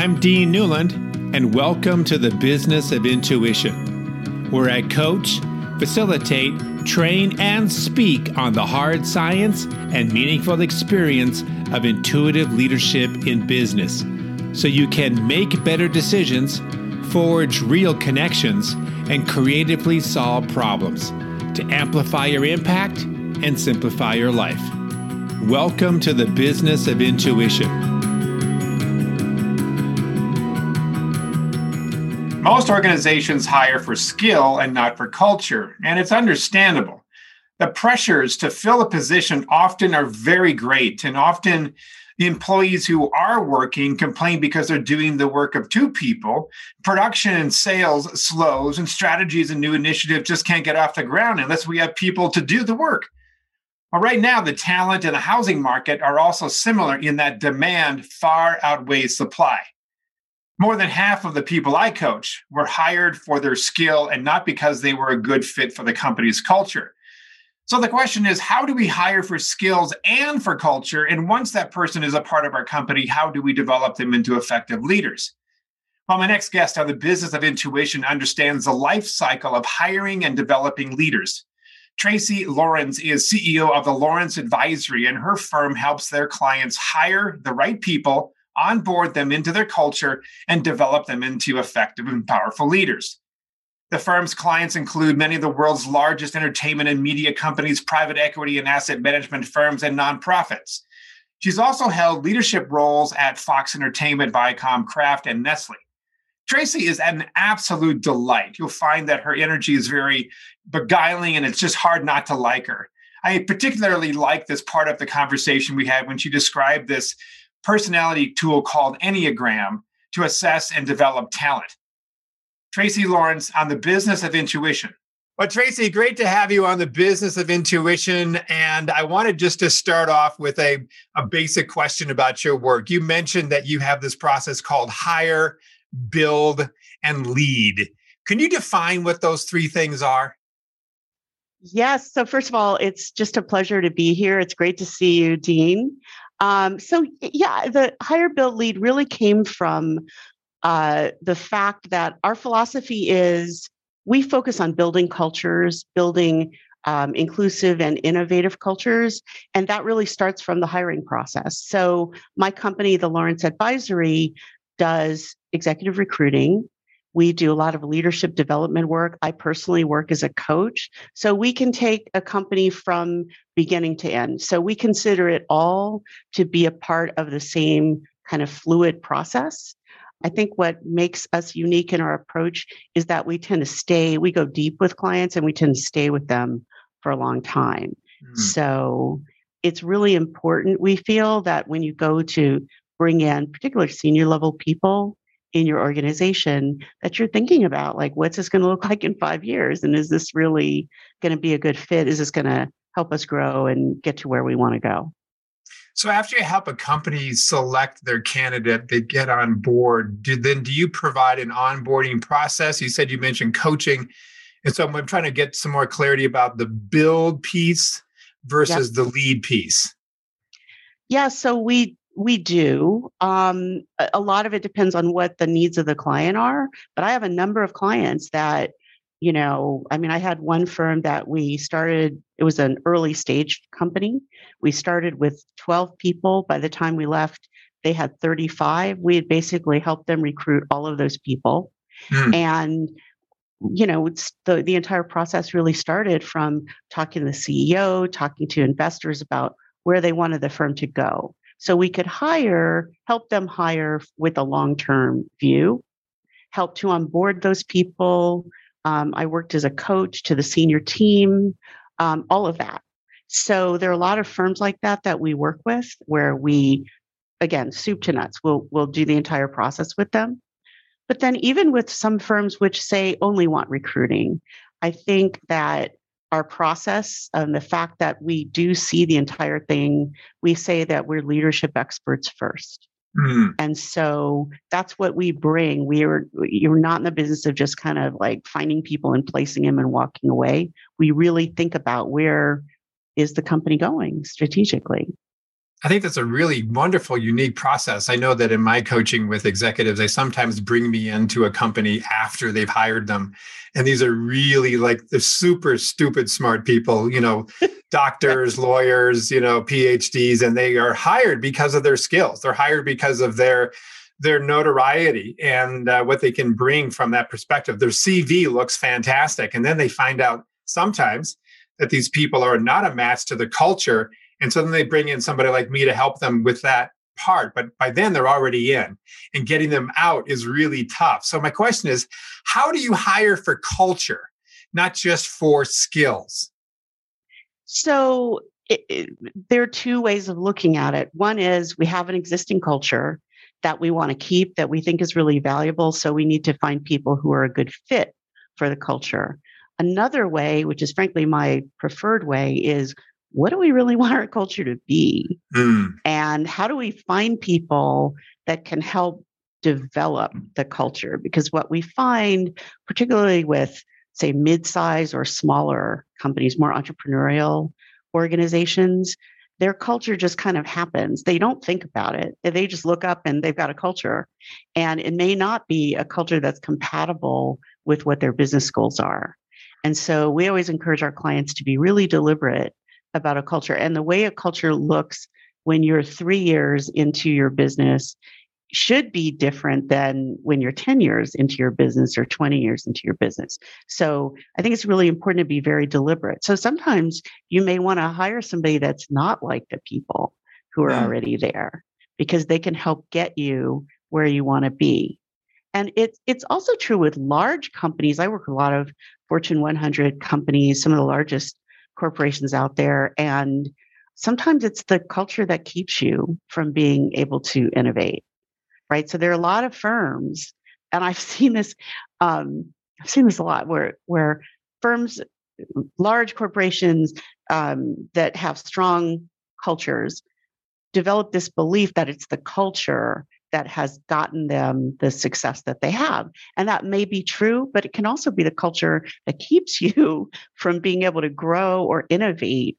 I'm Dean Newlund, and welcome to the Business of Intuition, where I coach, facilitate, train, and speak on the hard science and meaningful experience of intuitive leadership in business so you can make better decisions, forge real connections, and creatively solve problems to amplify your impact and simplify your life. Welcome to the Business of Intuition. Most organizations hire for skill and not for culture, and it's understandable. The pressures to fill a position often are very great, and often employees who are working complain because they're doing the work of two people. Production and sales slows, and strategies and new initiatives just can't get off the ground unless we have people to do the work. Well, right now, the talent and the housing market are also similar in that demand far outweighs supply more than half of the people I coach were hired for their skill and not because they were a good fit for the company's culture. So the question is how do we hire for skills and for culture? And once that person is a part of our company, how do we develop them into effective leaders? Well, my next guest on the business of intuition understands the life cycle of hiring and developing leaders. Tracy Lawrence is CEO of the Lawrence Advisory, and her firm helps their clients hire the right people onboard them into their culture, and develop them into effective and powerful leaders. The firm's clients include many of the world's largest entertainment and media companies, private equity and asset management firms, and nonprofits. She's also held leadership roles at Fox Entertainment, Viacom, Kraft, and Nestle. Tracy is an absolute delight. You'll find that her energy is very beguiling and it's just hard not to like her. I particularly like this part of the conversation we had when she described this personality tool called Enneagram to assess and develop talent. Tracy Lawrence on the business of intuition. Well, Tracy, great to have you on the business of intuition. And I wanted just to start off with a, a basic question about your work. You mentioned that you have this process called hire, build, and lead. Can you define what those three things are? Yes. So, first of all, it's just a pleasure to be here. It's great to see you, Dean. Um, so yeah, the hire build lead really came from uh, the fact that our philosophy is we focus on building cultures, building um, inclusive and innovative cultures, and that really starts from the hiring process. So my company, the Lawrence Advisory, does executive recruiting we do a lot of leadership development work. I personally work as a coach. So we can take a company from beginning to end. So we consider it all to be a part of the same kind of fluid process. I think what makes us unique in our approach is that we tend to stay, we go deep with clients and we tend to stay with them for a long time. Mm. So it's really important. We feel that when you go to bring in particularly senior level people, in your organization that you're thinking about like what's this going to look like in five years? And is this really going to be a good fit? Is this going to help us grow and get to where we want to go? So after you help a company select their candidate they get on board do, then do you provide an onboarding process? You said you mentioned coaching and so i'm trying to get some more clarity about the build piece versus yep. the lead piece. Yeah so we we do. Um, a lot of it depends on what the needs of the client are. But I have a number of clients that, you know, I mean, I had one firm that we started, it was an early stage company. We started with 12 people. By the time we left, they had 35. We had basically helped them recruit all of those people. Mm. And you know, it's the, the entire process really started from talking to the CEO, talking to investors about where they wanted the firm to go. So we could hire, help them hire with a long term view, help to onboard those people. Um, I worked as a coach to the senior team, um, all of that. So there are a lot of firms like that that we work with where we, again, soup to nuts, we'll, we'll do the entire process with them. But then even with some firms which say only want recruiting, I think that our process and the fact that we do see the entire thing, we say that we're leadership experts first. Mm. And so that's what we bring. We are you're not in the business of just kind of like finding people and placing them and walking away. We really think about where is the company going strategically. I think that's a really wonderful, unique process. I know that in my coaching with executives, they sometimes bring me into a company after they've hired them. And these are really like the super stupid smart people, you know, doctors, lawyers, you know, PhDs, and they are hired because of their skills. They're hired because of their their notoriety and uh, what they can bring from that perspective. Their CV looks fantastic. And then they find out sometimes that these people are not a match to the culture and so then they bring in somebody like me to help them with that part. But by then they're already in, and getting them out is really tough. So my question is how do you hire for culture, not just for skills? So it, it, there are two ways of looking at it. One is we have an existing culture that we want to keep that we think is really valuable. So we need to find people who are a good fit for the culture. Another way, which is frankly my preferred way, is what do we really want our culture to be? Mm. And how do we find people that can help develop the culture? Because what we find, particularly with, say, mid size or smaller companies, more entrepreneurial organizations, their culture just kind of happens. They don't think about it. They just look up and they've got a culture. And it may not be a culture that's compatible with what their business goals are. And so we always encourage our clients to be really deliberate about a culture and the way a culture looks when you're three years into your business should be different than when you're 10 years into your business or 20 years into your business. So I think it's really important to be very deliberate. So sometimes you may want to hire somebody that's not like the people who are already there because they can help get you where you want to be. And it's it's also true with large companies. I work with a lot of Fortune 100 companies, some of the largest corporations out there. And sometimes it's the culture that keeps you from being able to innovate, right? So there are a lot of firms, and I've seen this, um, I've seen this a lot where where firms, large corporations um, that have strong cultures, develop this belief that it's the culture that has gotten them the success that they have. And that may be true, but it can also be the culture that keeps you from being able to grow or innovate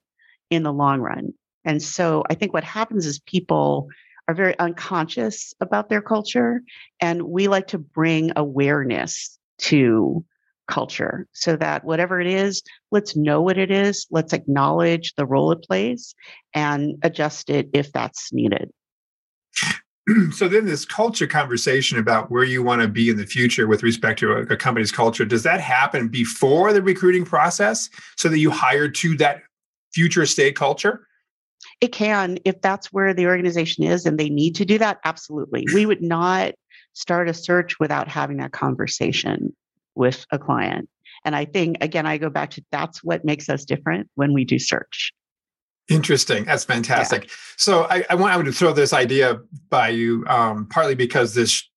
in the long run. And so I think what happens is people are very unconscious about their culture. And we like to bring awareness to culture so that whatever it is, let's know what it is, let's acknowledge the role it plays and adjust it if that's needed. so then this culture conversation about where you want to be in the future with respect to a, a, company's culture does that happen before the recruiting process so that you hire to that future state culture? It can if that's where the organization is and they need to do that absolutely. We would not start a search without having that conversation with a client. And i think again i go back to that's what makes us different when we do search Interesting. That's fantastic. Yeah. So I, I want to throw this idea by you, um, partly because this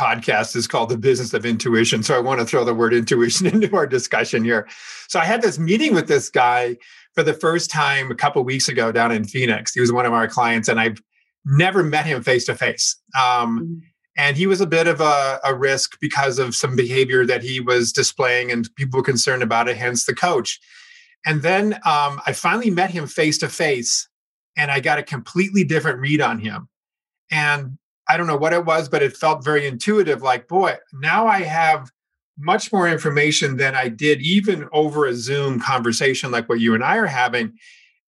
podcast is called the business of intuition. So I want to throw the word intuition into our discussion here. So I had this meeting with this guy for the first time a couple weeks ago down in Phoenix. He was one of our clients, and I've never met him face to face. And he was a bit of a, a risk because of some behavior that he was displaying, and people were concerned about it. Hence the coach. And then um, I finally met him face to face and I got a completely different read on him. And I don't know what it was, but it felt very intuitive like, boy, now I have much more information than I did even over a Zoom conversation like what you and I are having.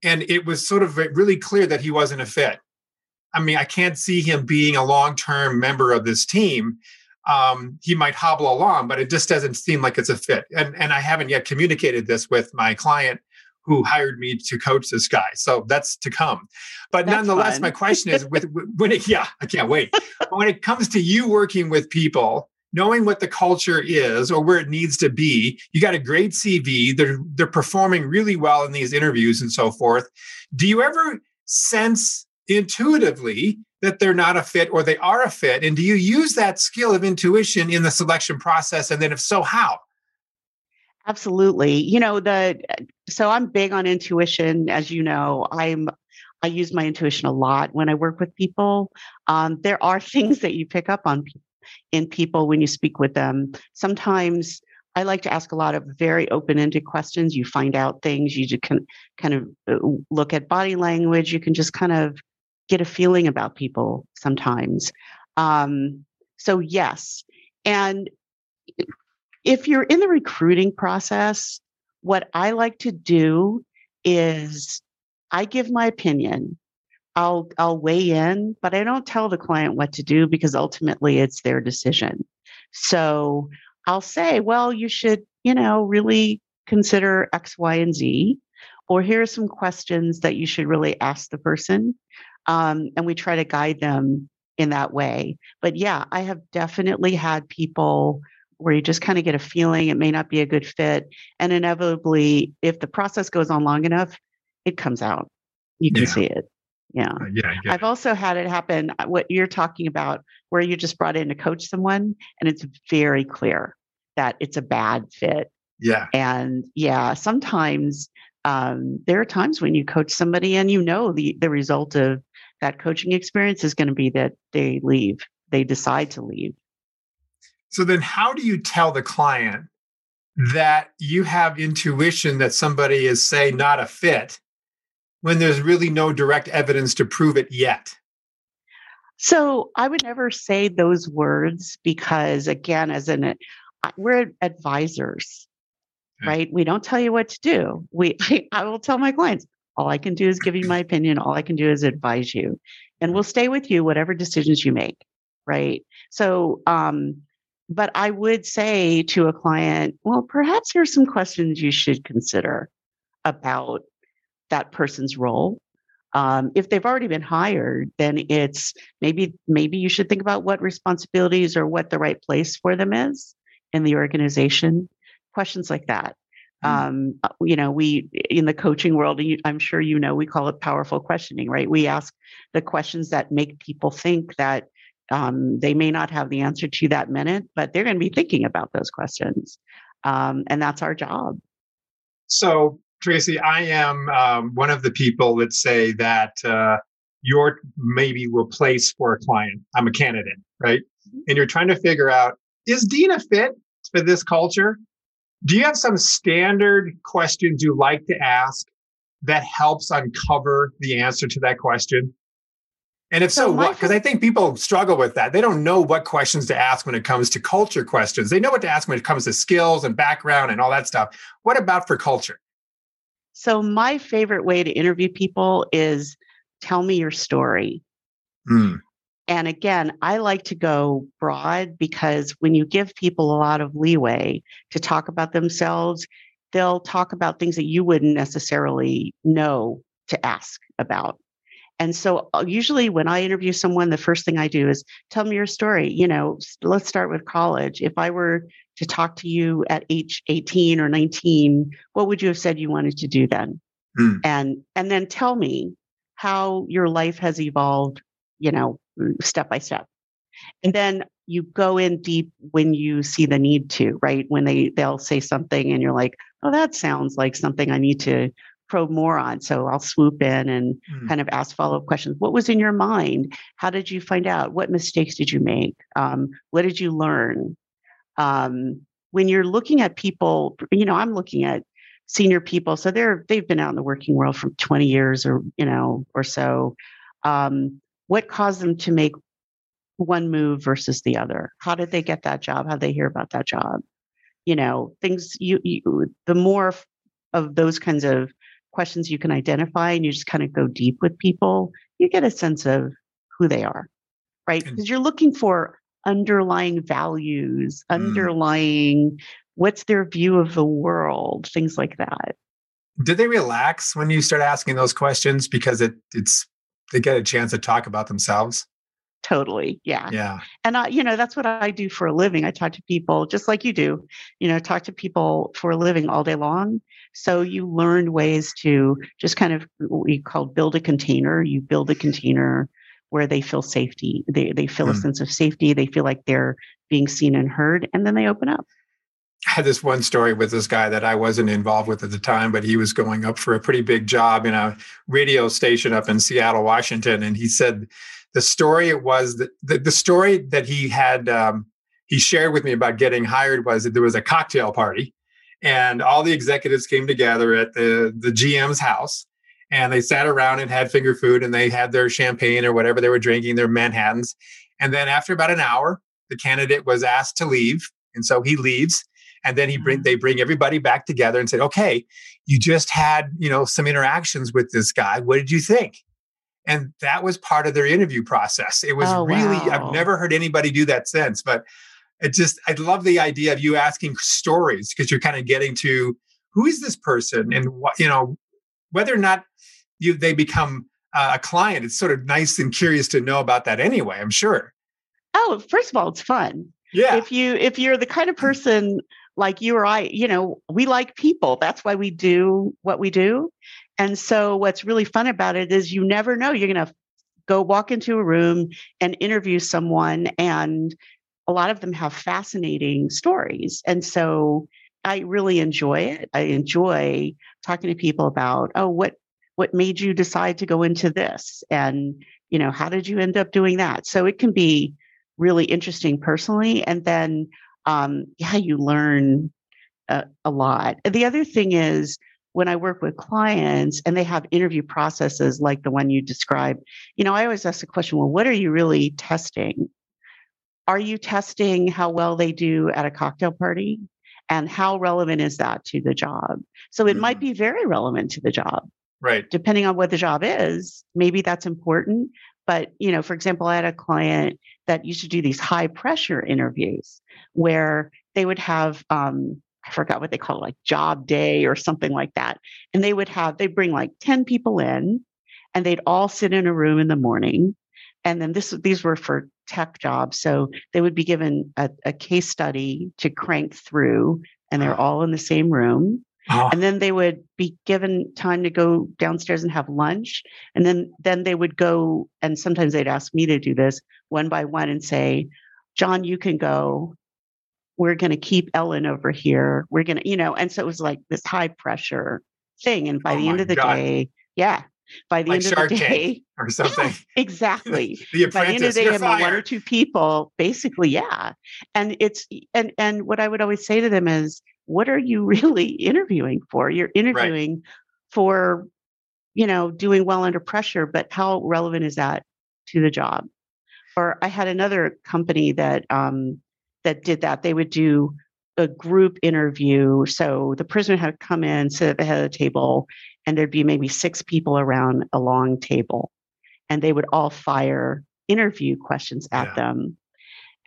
And it was sort of really clear that he wasn't a fit. I mean, I can't see him being a long term member of this team um, he might hobble along, but it just doesn't seem like it's a fit. And and I haven't yet communicated this with my client who hired me to coach this guy. So that's to come. But that's nonetheless, fun. my question is with when it yeah, I can't wait. when it comes to you working with people, knowing what the culture is or where it needs to be, you got a great CV, they're they're performing really well in these interviews and so forth. Do you ever sense intuitively that they're not a fit or they are a fit? And do you use that skill of intuition in the selection process? And then, if so, how? Absolutely. You know, the so I'm big on intuition, as you know. I'm I use my intuition a lot when I work with people. Um, there are things that you pick up on in people when you speak with them. Sometimes I like to ask a lot of very open-ended questions. You find out things. You can kind of uh, look at body language. You can just kind of get a feeling about people sometimes. Um, so, yes. And if you're in the recruiting process, what I like to do is I give my opinion. I'll I'll weigh in, but I don't tell the client what to do because ultimately it's their decision. So I'll say, well, you should, you know, really consider X, Y, and Z. Or here are some questions that you should really ask the person. Um, and we try to guide them in that way. But yeah, I have definitely had people where you just kind of get a feeling it may not be a good fit. And inevitably, if the process goes on long enough, it comes out. You can yeah. see it. Yeah. Uh, yeah. I've it. also had it happen, uh, what you're talking about, where you just brought in to coach someone and it's very clear that it's a bad fit. Yeah. And yeah, sometimes um, there are times when you coach somebody and you know the, the result of that coaching experience is going to be that they leave, they decide to leave. So then, how do you tell the client that you have intuition that somebody is, say, not a fit when there's really no direct evidence to prove it yet? So I would never say those words because, again, as an uh, we're advisors, right? We don't tell you what to do. We I will tell my clients, all I can do is give you my opinion. All I can do is advise you, and we'll stay with you whatever decisions you make, right? So, um, but I would say to a client, well, perhaps here's some questions you should consider about that person's role. Um, if they've already been hired, then it's maybe maybe you should think about what responsibilities or what the right place for them is in the organization. Questions like that. Mm-hmm. Um, uh, you know, we in the coaching world, I'm sure you know, we call it powerful questioning, right? We ask the questions that make people think that um, they may not have the answer to that minute, but they're going to be thinking about those questions. Um, and that's our job. So, Tracy, I am um, one of the people that say that uh, you're maybe replaced for a client. I'm a candidate, right? Mm-hmm. And you're trying to figure out is Dina fit for this culture? Do you have some standard questions you like to ask that helps uncover the answer to that question? And if so, so what? Because I think people struggle with that. They don't know what questions to ask when it comes to culture questions. They know what to ask when it comes to skills and background and all that stuff. What about for culture? So, my favorite way to interview people is tell me your story. Mm. And again, I like to go broad because when you give people a lot of leeway to talk about themselves, they'll talk about things that you wouldn't necessarily know to ask about. And so uh, usually when I interview someone, the first thing I do is tell me your story. You know, let's start with college. If I were to talk to you at age 18 or 19, what would you have said you wanted to do then? Mm. And and then tell me how your life has evolved, you know, step by step. And then you go in deep when you see the need to, right? When they they'll say something and you're like, "Oh, that sounds like something I need to probe more on. So I'll swoop in and mm. kind of ask follow up questions. What was in your mind? How did you find out? What mistakes did you make? Um, what did you learn? Um, when you're looking at people, you know, I'm looking at senior people, so they're they've been out in the working world for 20 years or you know or so. Um, what caused them to make one move versus the other? How did they get that job? How did they hear about that job? You know, things you, you the more of those kinds of questions you can identify and you just kind of go deep with people, you get a sense of who they are, right? Because you're looking for underlying values, mm. underlying what's their view of the world, things like that. Did they relax when you start asking those questions because it it's they get a chance to talk about themselves? Totally. Yeah. Yeah. And I, you know, that's what I do for a living. I talk to people just like you do, you know, talk to people for a living all day long. So you learn ways to just kind of what we call build a container. You build a container where they feel safety. They they feel mm. a sense of safety. They feel like they're being seen and heard, and then they open up. I had this one story with this guy that I wasn't involved with at the time, but he was going up for a pretty big job in a radio station up in Seattle, Washington. And he said the story it was that the, the story that he had um, he shared with me about getting hired was that there was a cocktail party and all the executives came together at the the GM's house and they sat around and had finger food and they had their champagne or whatever they were drinking, their Manhattans. And then after about an hour, the candidate was asked to leave. And so he leaves. And then he bring mm-hmm. they bring everybody back together and said, okay, you just had, you know, some interactions with this guy. What did you think? And that was part of their interview process. It was oh, really, wow. I've never heard anybody do that since, but it just, I love the idea of you asking stories because you're kind of getting to who is this person and what, you know, whether or not you they become uh, a client, it's sort of nice and curious to know about that anyway, I'm sure. Oh, first of all, it's fun. Yeah. If you if you're the kind of person like you or I, you know, we like people. That's why we do what we do. And so what's really fun about it is you never know you're going to go walk into a room and interview someone and a lot of them have fascinating stories. And so I really enjoy it. I enjoy talking to people about, oh, what what made you decide to go into this? And, you know, how did you end up doing that? So it can be really interesting personally. And then um, yeah, you learn a, a lot. The other thing is when I work with clients and they have interview processes like the one you described, you know, I always ask the question, well, what are you really testing? Are you testing how well they do at a cocktail party? And how relevant is that to the job? So it mm-hmm. might be very relevant to the job. Right. Depending on what the job is, maybe that's important. But, you know, for example, I had a client that used to do these high pressure interviews where they would have um, I forgot what they call it, like job day or something like that. And they would have, they'd bring like 10 people in and they'd all sit in a room in the morning. And then this, these were for tech jobs. So they would be given a, a case study to crank through and they're all in the same room. Oh. And then they would be given time to go downstairs and have lunch. And then, then they would go, and sometimes they'd ask me to do this one by one and say, John, you can go we're going to keep Ellen over here. We're going to, you know, and so it was like this high pressure thing. And by oh the end of the God. day, yeah, by the like end Shark of the day, or something. Yeah, exactly. the by the end of the day, I one or two people, basically, yeah. And it's and and what I would always say to them is, what are you really interviewing for? You're interviewing right. for, you know, doing well under pressure, but how relevant is that to the job? Or I had another company that um, that did that. They would do a group interview. So the prisoner had come in, sit at the head of the table, and there'd be maybe six people around a long table. And they would all fire interview questions at yeah. them.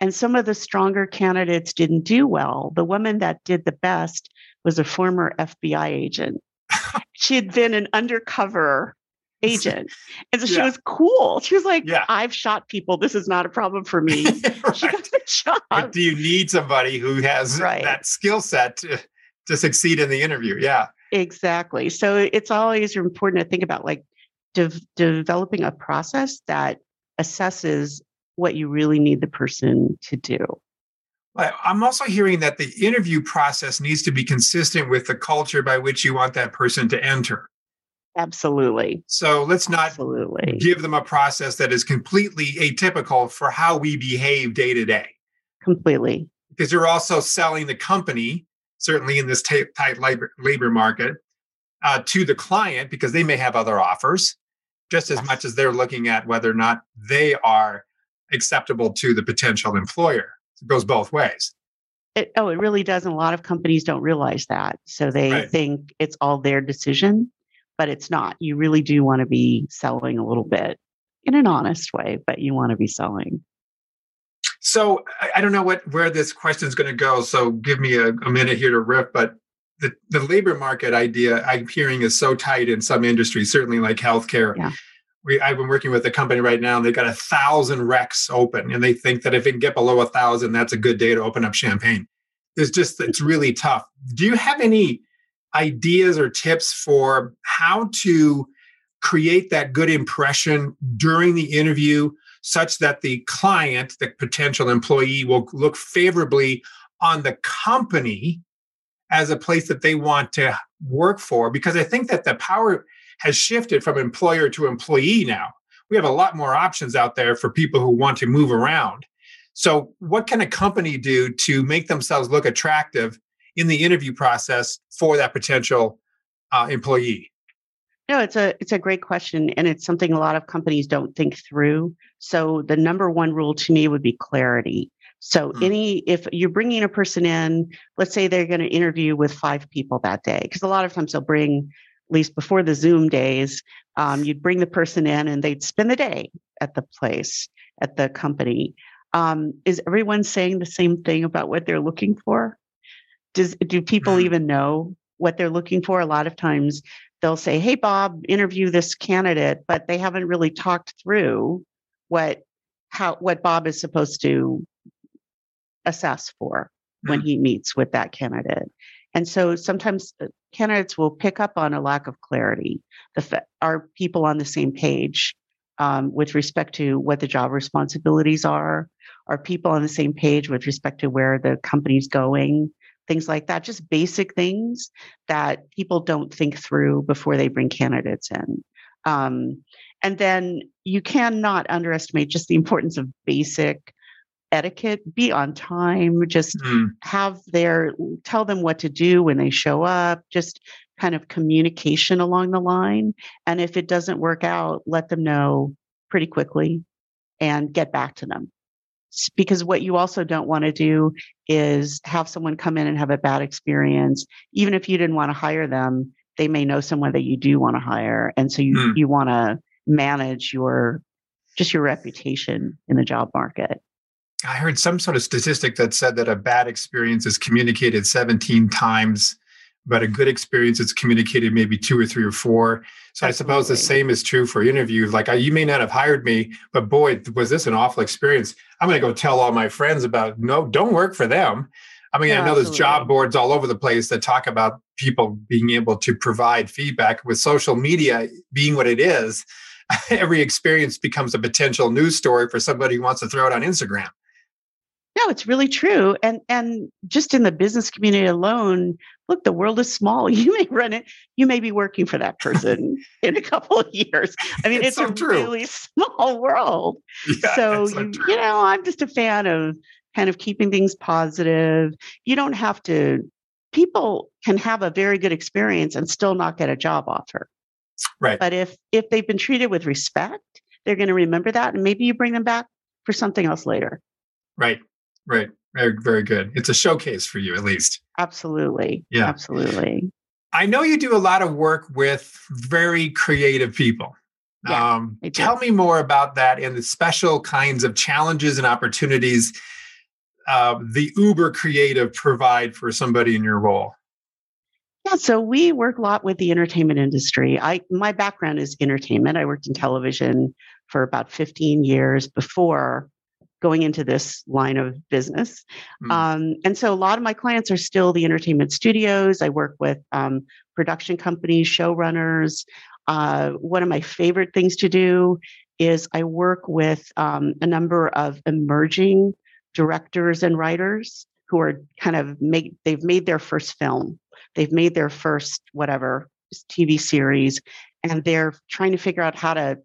And some of the stronger candidates didn't do well. The woman that did the best was a former FBI agent. she had been an undercover agent. And so yeah. she was cool. She was like, yeah. I've shot people. This is not a problem for me. right. She got the job. But do you need somebody who has right. that skill set to, to succeed in the interview? Yeah. Exactly. So it's always important to think about like de- developing a process that assesses what you really need the person to do. I'm also hearing that the interview process needs to be consistent with the culture by which you want that person to enter. Absolutely. So let's not Absolutely. give them a process that is completely atypical for how we behave day to day. Completely. Because you're also selling the company, certainly in this t- tight labor, labor market, uh, to the client because they may have other offers, just as much as they're looking at whether or not they are acceptable to the potential employer. It goes both ways. It, oh, it really does. And a lot of companies don't realize that. So they right. think it's all their decision but it's not. You really do want to be selling a little bit in an honest way, but you want to be selling. So I don't know what where this question is going to go. So give me a, a minute here to riff. But the, the labor market idea I'm hearing is so tight in some industries, certainly like healthcare. Yeah. We, I've been working with a company right now, and they've got a thousand recs open, and they think that if it can get below a thousand, that's a good day to open up champagne. It's just it's really tough. Do you have any ideas or tips for how to create that good impression during the interview such that the client, the potential employee, will look favorably on the company as a place that they want to work for? Because I think that the power has shifted from employer to employee now. We have a lot more options out there for people who want to move around. So, what can a company do to make themselves look attractive in the interview process for that potential uh, employee? No, it's a it's a great question and it's something a lot of companies don't think through. So the number one rule to me would be clarity. So mm. any if you're bringing a person in, let's say they're going to interview with five people that day, because a lot of times they'll bring, at least before the Zoom days, um, you'd bring the person in and they'd spend the day at the place at the company. Um, is everyone saying the same thing about what they're looking for? Does do people even know what they're looking for? A lot of times they'll say, "Hey, Bob, interview this candidate," but they haven't really talked through what how what Bob is supposed to assess for when he meets with that candidate. And so sometimes uh, candidates will pick up on a lack of clarity. The are people on the same page um, with respect to what the job responsibilities are? Are people on the same page with respect to where the company's going? Things like that, just basic things that people don't think through before they bring candidates in. Um, and then you cannot underestimate just the importance of basic etiquette be on time just mm. have their tell them what to do when they show up just kind of communication along the line. And if it doesn't work out let them know pretty quickly and get back to them. Because what you also don't want to do is have someone come in and have a bad experience. Even if you didn't want to hire them they may know someone that you do want to hire. And so you mm. you want to manage your just your reputation in the job market I heard some sort of statistic that said that a bad experience is communicated 17 times, but a good experience is communicated maybe two or three or four. So Absolutely. I suppose the same is true for interviews. Like you may not have hired me, but boy, was this an awful experience. I'm going to go tell all my friends about no, don't work for them. I mean, yeah, I know there's job boards all over the place that talk about people being able to provide feedback with social media being what it is. Every experience becomes a potential news story for somebody who wants to throw it on Instagram. No, it's really true. And and just in the business community alone, look, the world is small. You may run it, you may be working for that person in a couple of years. I mean, it's, it's so a true. really small world. Yeah, so, so you, you know, I'm just a fan of kind of keeping things positive. You don't have to people can have a very good experience and still not get a job offer. Right. But if if they've been treated with respect, they're going to remember that and maybe you bring them back for something else later. Right. Right. Very, very good. It's a showcase for you, at least. Absolutely. Yeah. Absolutely. I know you do a lot of work with very creative people. Yeah, um, tell me more about that and the special kinds of challenges and opportunities uh, the uber creative provide for somebody in your role. Yeah, so we work a lot with the entertainment industry. I my background is entertainment. I worked in television for about 15 years before going into this line of business. Mm. Um, and so a lot of my clients are still the entertainment studios. I work with um, production companies, showrunners. Uh, one of my favorite things to do is I work with um, a number of emerging directors and writers who are kind of make they've made their first film, they've made their first whatever TV series, and they're trying to figure out how to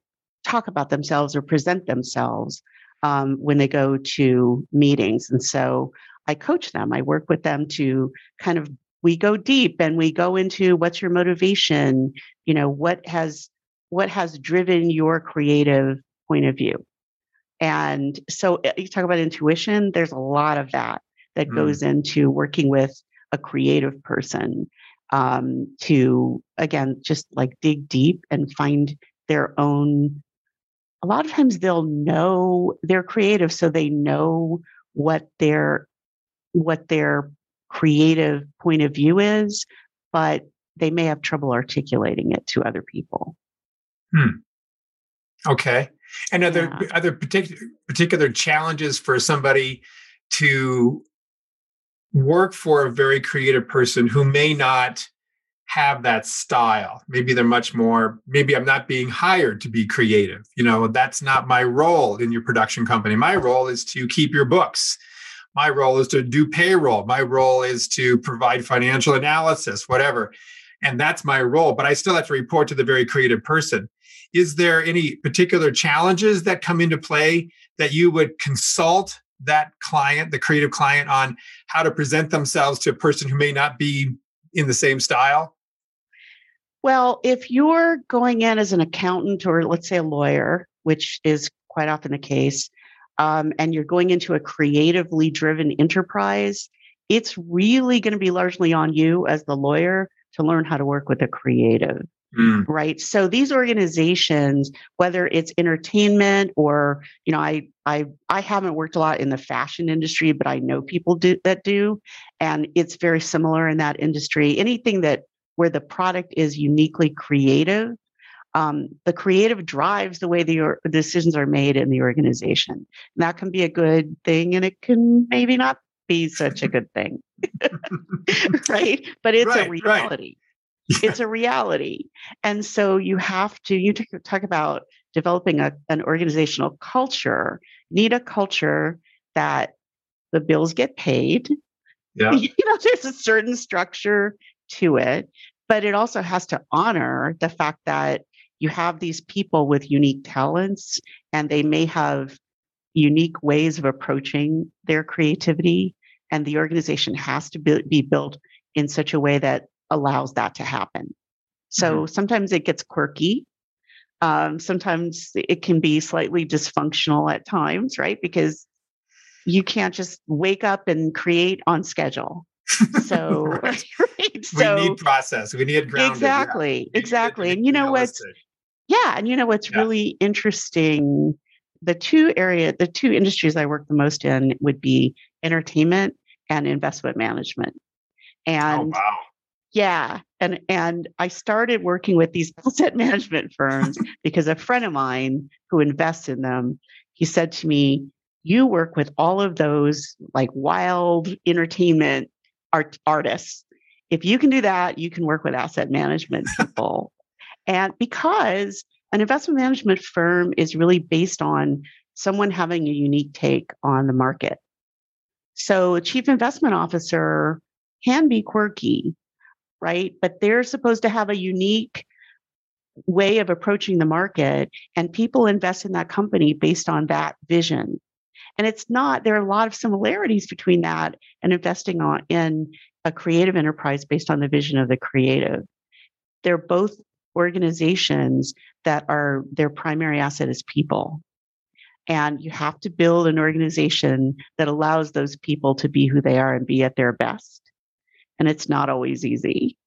talk about themselves or present themselves um, when they go to meetings. And so I coach them, I work with them to kind of, we go deep and we go into what's your motivation, you know, what has, what has driven your creative point of view. And so eh, you talk about intuition, there's a lot of that that mm. goes into working with a creative person um, to, again, just like dig deep and find their own a lot of times they'll know they're creative so they know what their what their creative point of view is but they may have trouble articulating it to other people hmm. okay and are there yeah. are there particular particular challenges for somebody to work for a very creative person who may not have that style. Maybe they're much more, maybe I'm not being hired to be creative. You know, that's not my role in your production company. My role is to keep your books. My role is to do payroll. My role is to provide financial analysis, whatever. And that's my role, but I still have to report to the very creative person. Is there any particular challenges that come into play that you would consult that client, the creative client, on how to present themselves to a person who may not be in the same style? Well, if you're going in as an accountant or let's say a lawyer, which is quite often the case, um, and you're going into a creatively driven enterprise, it's really going to be largely on you as the lawyer to learn how to work with a creative. Mm. Right. So these organizations, whether it's entertainment or, you know, I I I haven't worked a lot in the fashion industry, but I know people do that do. And it's very similar in that industry. Anything that where the product is uniquely creative, um, the creative drives the way the or- decisions are made in the organization. And that can be a good thing, and it can maybe not be such a good thing, right? But it's right, a reality. Right it's a reality. And so you have to, you talk about developing a, an organizational culture, need a culture that the bills get paid. Yeah. You know, there's a certain structure to it, but it also has to honor the fact that you have these people with unique talents and they may have unique ways of approaching their creativity. And the organization has to be, built in such a way that allows that to happen. So mm-hmm. sometimes it gets quirky. Um, sometimes it can be slightly dysfunctional at times, right? Because you can't just wake up and create on schedule. So, right. right. so we need process. We need grounded. Exactly. Yeah. Exactly. And you know what's yeah, and you know what's yeah. really interesting. The two area, the two industries I work the most in would be entertainment and investment management. Oh, and oh, wow. Yeah. And and I started working with these asset management firms because a friend of mine who invests in them, he said to me, you work with all of those like wild entertainment art artists. If you can do that, you can work with asset management people. and because an investment management firm is really based on someone having a unique take on the market. So a chief investment officer can be quirky right? But they're supposed to have a unique way of approaching the market, and people invest in that company based on that vision. And it's not, there are a lot of similarities between that and investing on in a creative enterprise based on the vision of the creative. They're both organizations that are their primary asset is people. And you have to build an organization that allows those people to be who they are and be at their best and it's not always easy.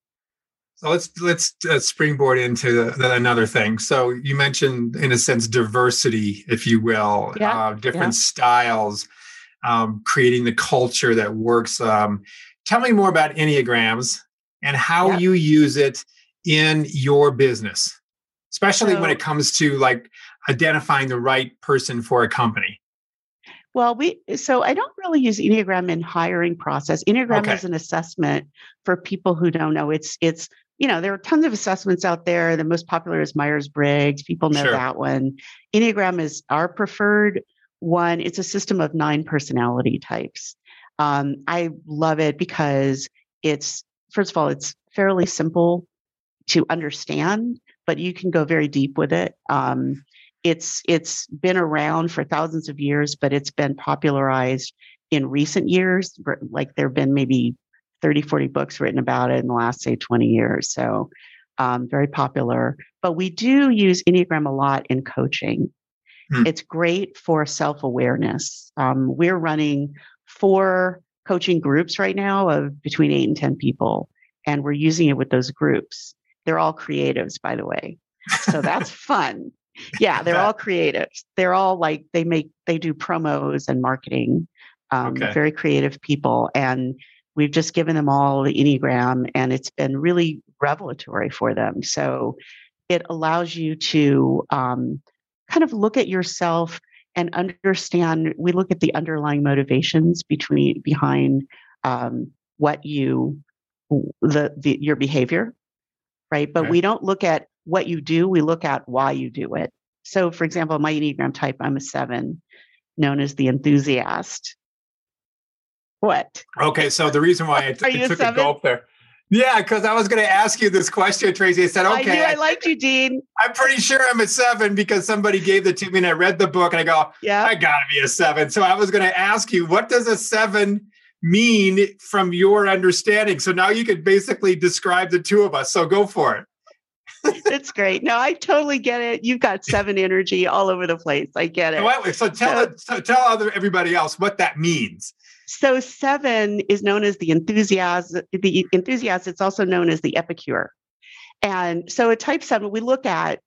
So let's let's uh, springboard into the, the, another thing. So you mentioned, in a sense, diversity, if you will, yeah, uh, different yeah. styles, um, creating the culture that works. Um, tell me more about enneagrams and how yeah. you use it in your business, especially so, when it comes to like identifying the right person for a company. Well, we so I don't really use Enneagram in hiring process. Enneagram okay. is an assessment for people who don't know. It's it's you know there are tons of assessments out there. The most popular is Myers Briggs. People know sure. that one. Enneagram is our preferred one. It's a system of nine personality types. Um, I love it because it's first of all it's fairly simple to understand, but you can go very deep with it. Um, it's it's been around for thousands of years, but it's been popularized in recent years. Like there have been maybe 30, 40 books written about it in the last, say, 20 years. So um, very popular. But we do use Enneagram a lot in coaching. Hmm. It's great for self awareness. Um, we're running four coaching groups right now of between eight and 10 people, and we're using it with those groups. They're all creatives, by the way. So that's fun yeah, they're all creatives. They're all like they make they do promos and marketing. Um, okay. Very creative people, and we've just given them all the enneagram, and it's been really revelatory for them. So it allows you to um, kind of look at yourself and understand. We look at the underlying motivations between behind um, what you the, the your behavior, right? But okay. we don't look at what you do, we look at why you do it. So, for example, my Enneagram type, I'm a seven, known as the enthusiast. What? Okay, so the reason why I, t- I took a, a gulp there. Yeah, because I was going to ask you this question, Tracy. I said, okay. I I liked you, Dean. I'm pretty sure I'm a seven because somebody gave it to me and I read the book and I go, yeah, I got to be a seven. So I was going to ask you, what does a seven mean from your understanding? So now you could basically describe the two of us. So go for it. It's great. No, I totally get it. You've got seven energy all over the place. I get it. So, tell so, so tell other everybody else what that means. So seven is known as the enthusiast. The enthusiast. It's also known as the epicure. And so a type seven, we look at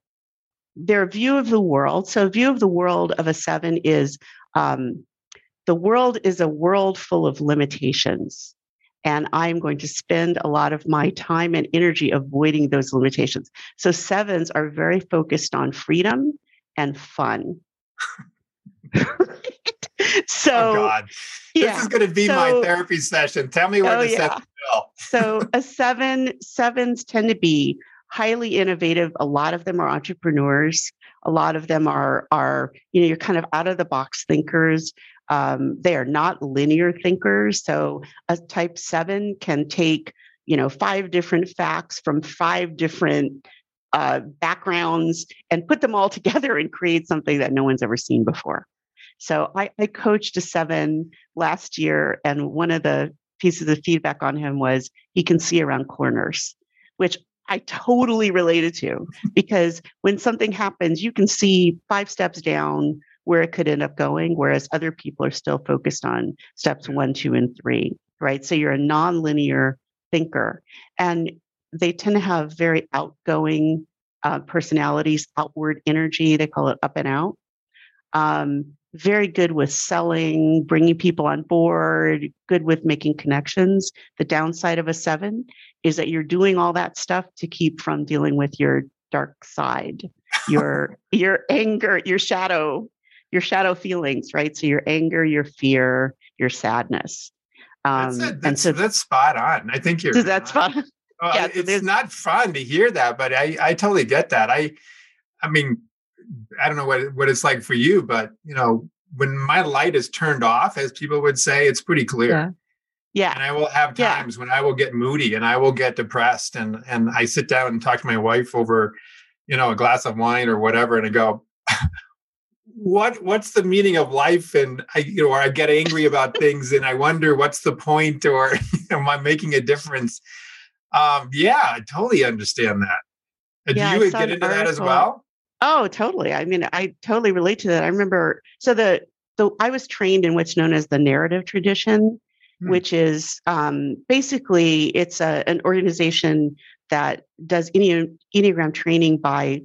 their view of the world. So, a view of the world of a seven is um, the world is a world full of limitations. And I'm going to spend a lot of my time and energy avoiding those limitations. So, sevens are very focused on freedom and fun. so, oh God, yeah. this is going to be so, my therapy session. Tell me where oh, to yeah. the so, a seven, sevens tend to be highly innovative. A lot of them are entrepreneurs. A lot of them are are you know you're kind of out of the box thinkers. Um, they are not linear thinkers. So a type seven can take you know five different facts from five different uh, backgrounds and put them all together and create something that no one's ever seen before. So I, I coached a seven last year, and one of the pieces of feedback on him was he can see around corners, which I totally related to because when something happens, you can see five steps down where it could end up going, whereas other people are still focused on steps one, two, and three, right? So you're a non-linear thinker. And they tend to have very outgoing uh, personalities, outward energy. They call it up and out. Um, very good with selling, bringing people on board, good with making connections. The downside of a seven is that you're doing all that stuff to keep from dealing with your dark side, your your anger, your shadow, your shadow feelings, right? So your anger, your fear, your sadness. Um, that's, that's, and so that's spot on. I think you're. That's spot. On. Well, yeah, it's not fun to hear that, but I I totally get that. I I mean I don't know what what it's like for you, but you know, when my light is turned off, as people would say, it's pretty clear. Yeah. Yeah. And I will have times yeah. when I will get moody and I will get depressed and and I sit down and talk to my wife over, you know, a glass of wine or whatever, and I go, what what's the meaning of life? And I you know, or I get angry about things and I wonder what's the point or am I making a difference? Um, yeah, I totally understand that. Uh, yeah, Do you get into that as well? Oh, totally. I mean, I totally relate to that. I remember so the the I was trained in what's known as the narrative tradition, hmm. which is um, basically it's a, an organization that does enneagram training by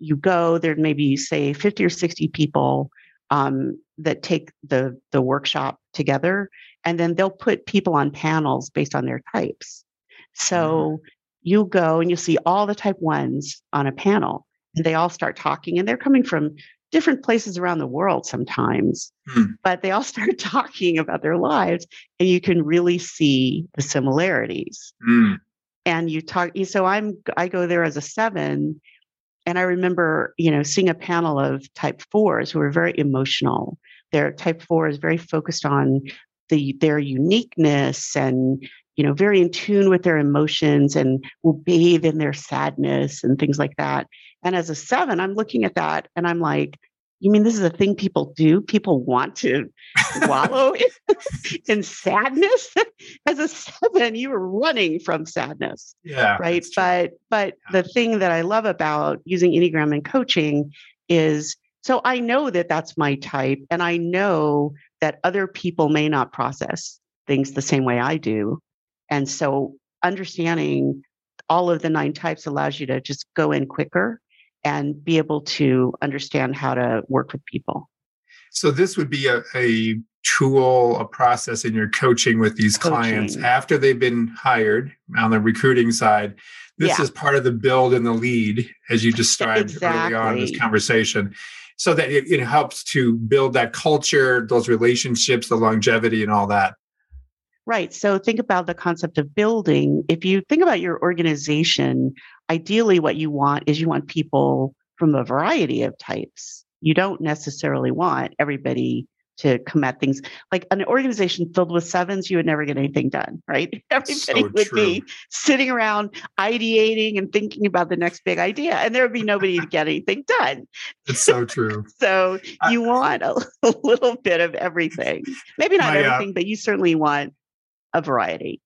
you go there maybe say 50 or 60 people um, that take the the workshop together and then they'll put people on panels based on their types so hmm. you go and you see all the type ones on a panel and they all start talking and they're coming from different places around the world sometimes hmm. but they all start talking about their lives and you can really see the similarities hmm. and you talk so i'm i go there as a seven and i remember you know seeing a panel of type fours who are very emotional their type four is very focused on the their uniqueness and you know very in tune with their emotions and will bathe in their sadness and things like that and as a seven, I'm looking at that and I'm like, you mean this is a thing people do? People want to wallow in, in, sadness? As a seven, you were running from sadness. Yeah. Right. But but yeah. the thing that I love about using Enneagram and coaching is so I know that that's my type, and I know that other people may not process things the same way I do. And so understanding all of the nine types allows you to just go in quicker and be able to understand how to work with people. So this would be a, a tool, a process in your coaching with these coaching. clients after they've been hired on the recruiting side. This yeah. is part of the build and the lead, as you described exactly. early on in this conversation. So that it, it helps to build that culture, those relationships, the longevity, and all that. Right. So think about the concept of building. If you think about your organization, ideally what you want is you want people from a variety of types. You don't necessarily want everybody to come at things like an organization filled with sevens, you would never get anything done, right? Everybody so would true. be sitting around ideating and thinking about the next big idea, and there would be nobody to get anything done. It's so true. so you want a, a, little bit of everything. Maybe not my, uh everything, uh, but you certainly want a variety.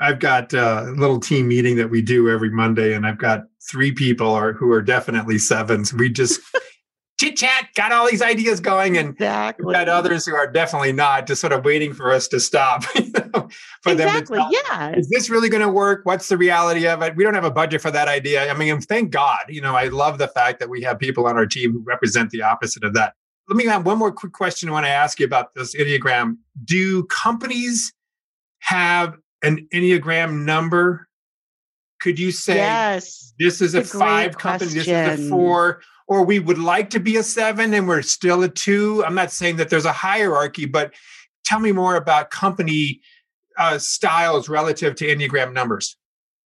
I've got a little team meeting that we do every Monday, and I've got three people are, who are definitely sevens. We just chit chat, got all these ideas going, and exactly. we've got others who are definitely not, just sort of waiting for us to stop. for exactly. them to tell, yeah. Is this really going to work? What's the reality of it? We don't have a budget for that idea. I mean, thank God. You know, I love the fact that we have people on our team who represent the opposite of that. Let me have one more quick question I want to ask you about this Enneagram. Do companies have an Enneagram number? Could you say yes, this is a, a five company, this is a four, or we would like to be a seven and we're still a two? I'm not saying that there's a hierarchy, but tell me more about company uh, styles relative to Enneagram numbers.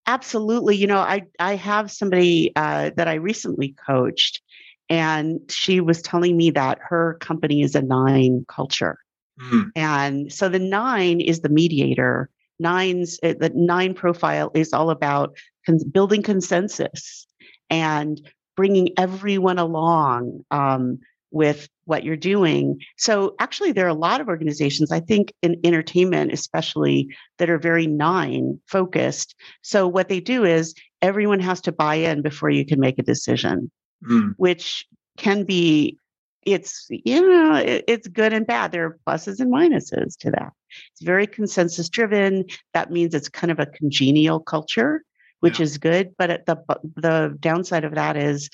Absolutely. You know, I, I have somebody uh, that I recently coached, and she was telling me that her company is a nine culture. Mm. And so the nine is the mediator nines eh, the nine profile is all about cons- building consensus and bringing everyone along um, with what you're doing so actually there are a lot of organizations i think in entertainment especially that are very nine focused so what they do is everyone has to buy in before you can make a decision mm. which can be it's you know it, it's good and bad. There are pluses and minuses to that. It's very consensus driven. That means it's kind of a congenial culture which yeah. is good but the the downside of that is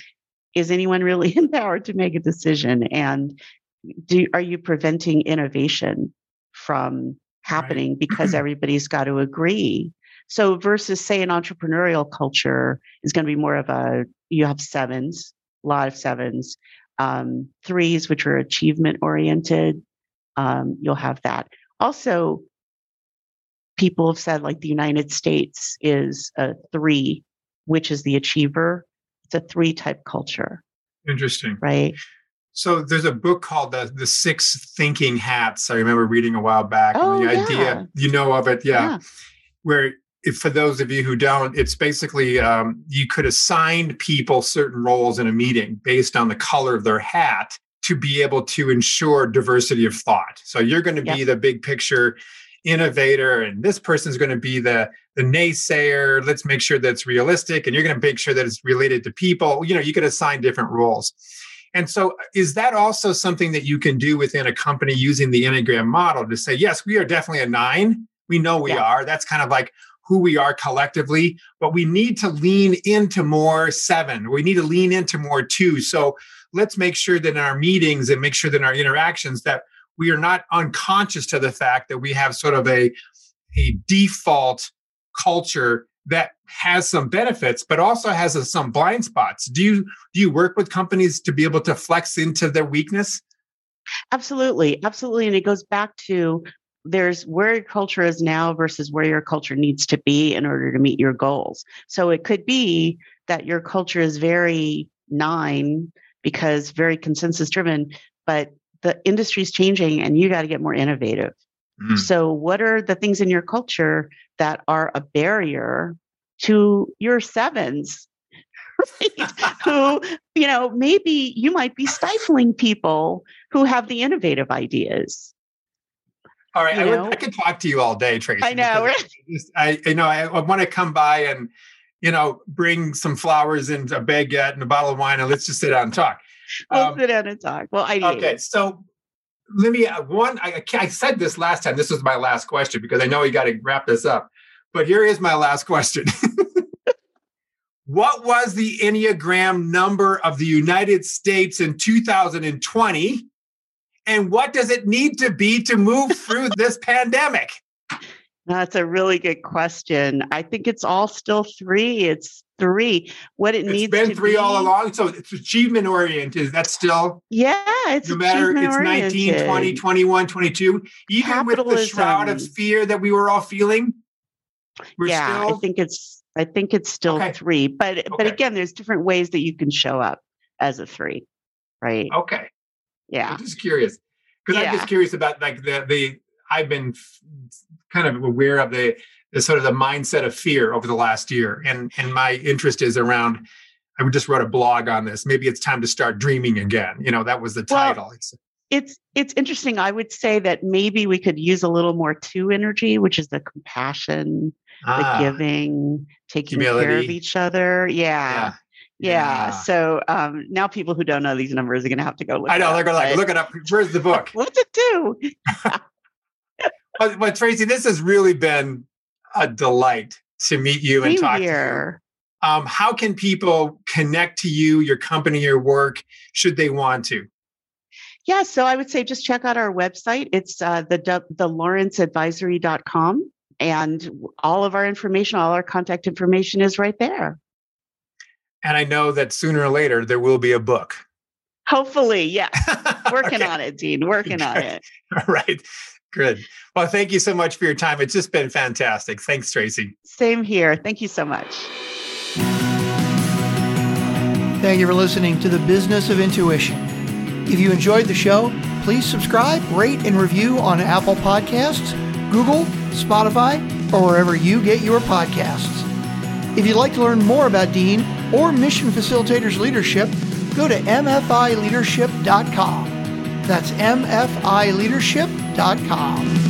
is anyone really empowered to make a decision? And do are you preventing innovation from happening right. because everybody's got to agree? So versus say an entrepreneurial culture is going to be more of a you have sevens a lot of sevens um, threes, which are achievement oriented. Um, you'll have that. Also, people have said like the United States is a three, which is the achiever. It's a three type culture. Interesting. Right. So there's a book called the the Six Thinking Hats. I remember reading a while back. Oh, and the yeah. idea, you know of it, yeah. yeah. Where if for those of you who don't, it's basically um, you could assign people certain roles in a meeting based on the color of their hat to be able to ensure diversity of thought. So you're going to be the big picture innovator, and this person's going to be the the naysayer. Let's make sure that's realistic, and you're going to make sure that it's related to people. You know, you could assign different roles. And so, is that also something that you can do within a company using the Enneagram model to say, yes, we are definitely a nine. We know we yeah. are. That's kind of like who we are collectively, but we need to lean into more seven. We need to lean into more two. So let's make sure that in our meetings and make sure that in our interactions that we are not unconscious to the fact that we have sort of a, a default culture that has some benefits but also has a, some blind spots do you do you work with companies to be able to flex into their weakness absolutely absolutely and it goes back to there's where your culture is now versus where your culture needs to be in order to meet your goals. So it could be that your culture is very nine because very consensus driven, but the industry is changing and you got to get more innovative. Mm. So, what are the things in your culture that are a barrier to your sevens? Right? who, you know, maybe you might be stifling people who have the innovative ideas. All right, I, would, I, could talk to you all day, Tracy. I know. I, I know. I, I want to come by and you know bring some flowers and a baguette and a bottle of wine, and let's just sit down and talk. We'll um, sit down and talk. Well, I need to. okay. So let me uh, one. I, I said this last time. This was my last question because I know we got to wrap this up. But here is my last question. what was the Enneagram number of the United States in 2020? And what does it need to be to move through this pandemic? That's a really good question. I think it's all still three. It's three. What it it's needs been three be, all along. So it's achievement oriented. Is that still? Yeah, it's no matter it's 19, 20, 21, 22. Even with the shroud of fear that we were all feeling. We're yeah, still... I think it's I think it's still okay. three. But okay. but again, there's different ways that you can show up as a three, right? Okay. Yeah. I'm just curious because yeah. I'm just curious about like the the I've been kind of aware of the the sort of the mindset of fear over the last year, and and my interest is around. I just wrote a blog on this. Maybe it's time to start dreaming again. You know, that was the title. Well, it's it's it's interesting. I would say that maybe we could use a little more two energy, which is the compassion ah, the giving, taking humility. care of each other. Yeah. Yeah. yeah. So um, now people who don't know these numbers are going to have to go look. I know they're going to like look it up. Where's the book? What's it do? but, but Tracy, this has really been a delight to meet you Same and talk here. to you. Um, how can people connect to you, your company, your work, should they want to? Yeah, so I would say just check out our website. It's uh, the the lawrenceadvisory.com and all of our information, all our contact information is right there. And I know that sooner or later there will be a book. Hopefully, yeah. Working okay. on it, Dean. Working Good. on it. All right. Good. Well, thank you so much for your time. It's just been fantastic. Thanks, Tracy. Same here. Thank you so much. Thank you for listening to the Business of Intuition. If you enjoyed the show, please subscribe, rate, and review on Apple Podcasts, Google, Spotify, or wherever you get your podcasts. If you'd like to learn more about Dean or Mission Facilitators Leadership, go to mfileadership.com. That's mfileadership.com.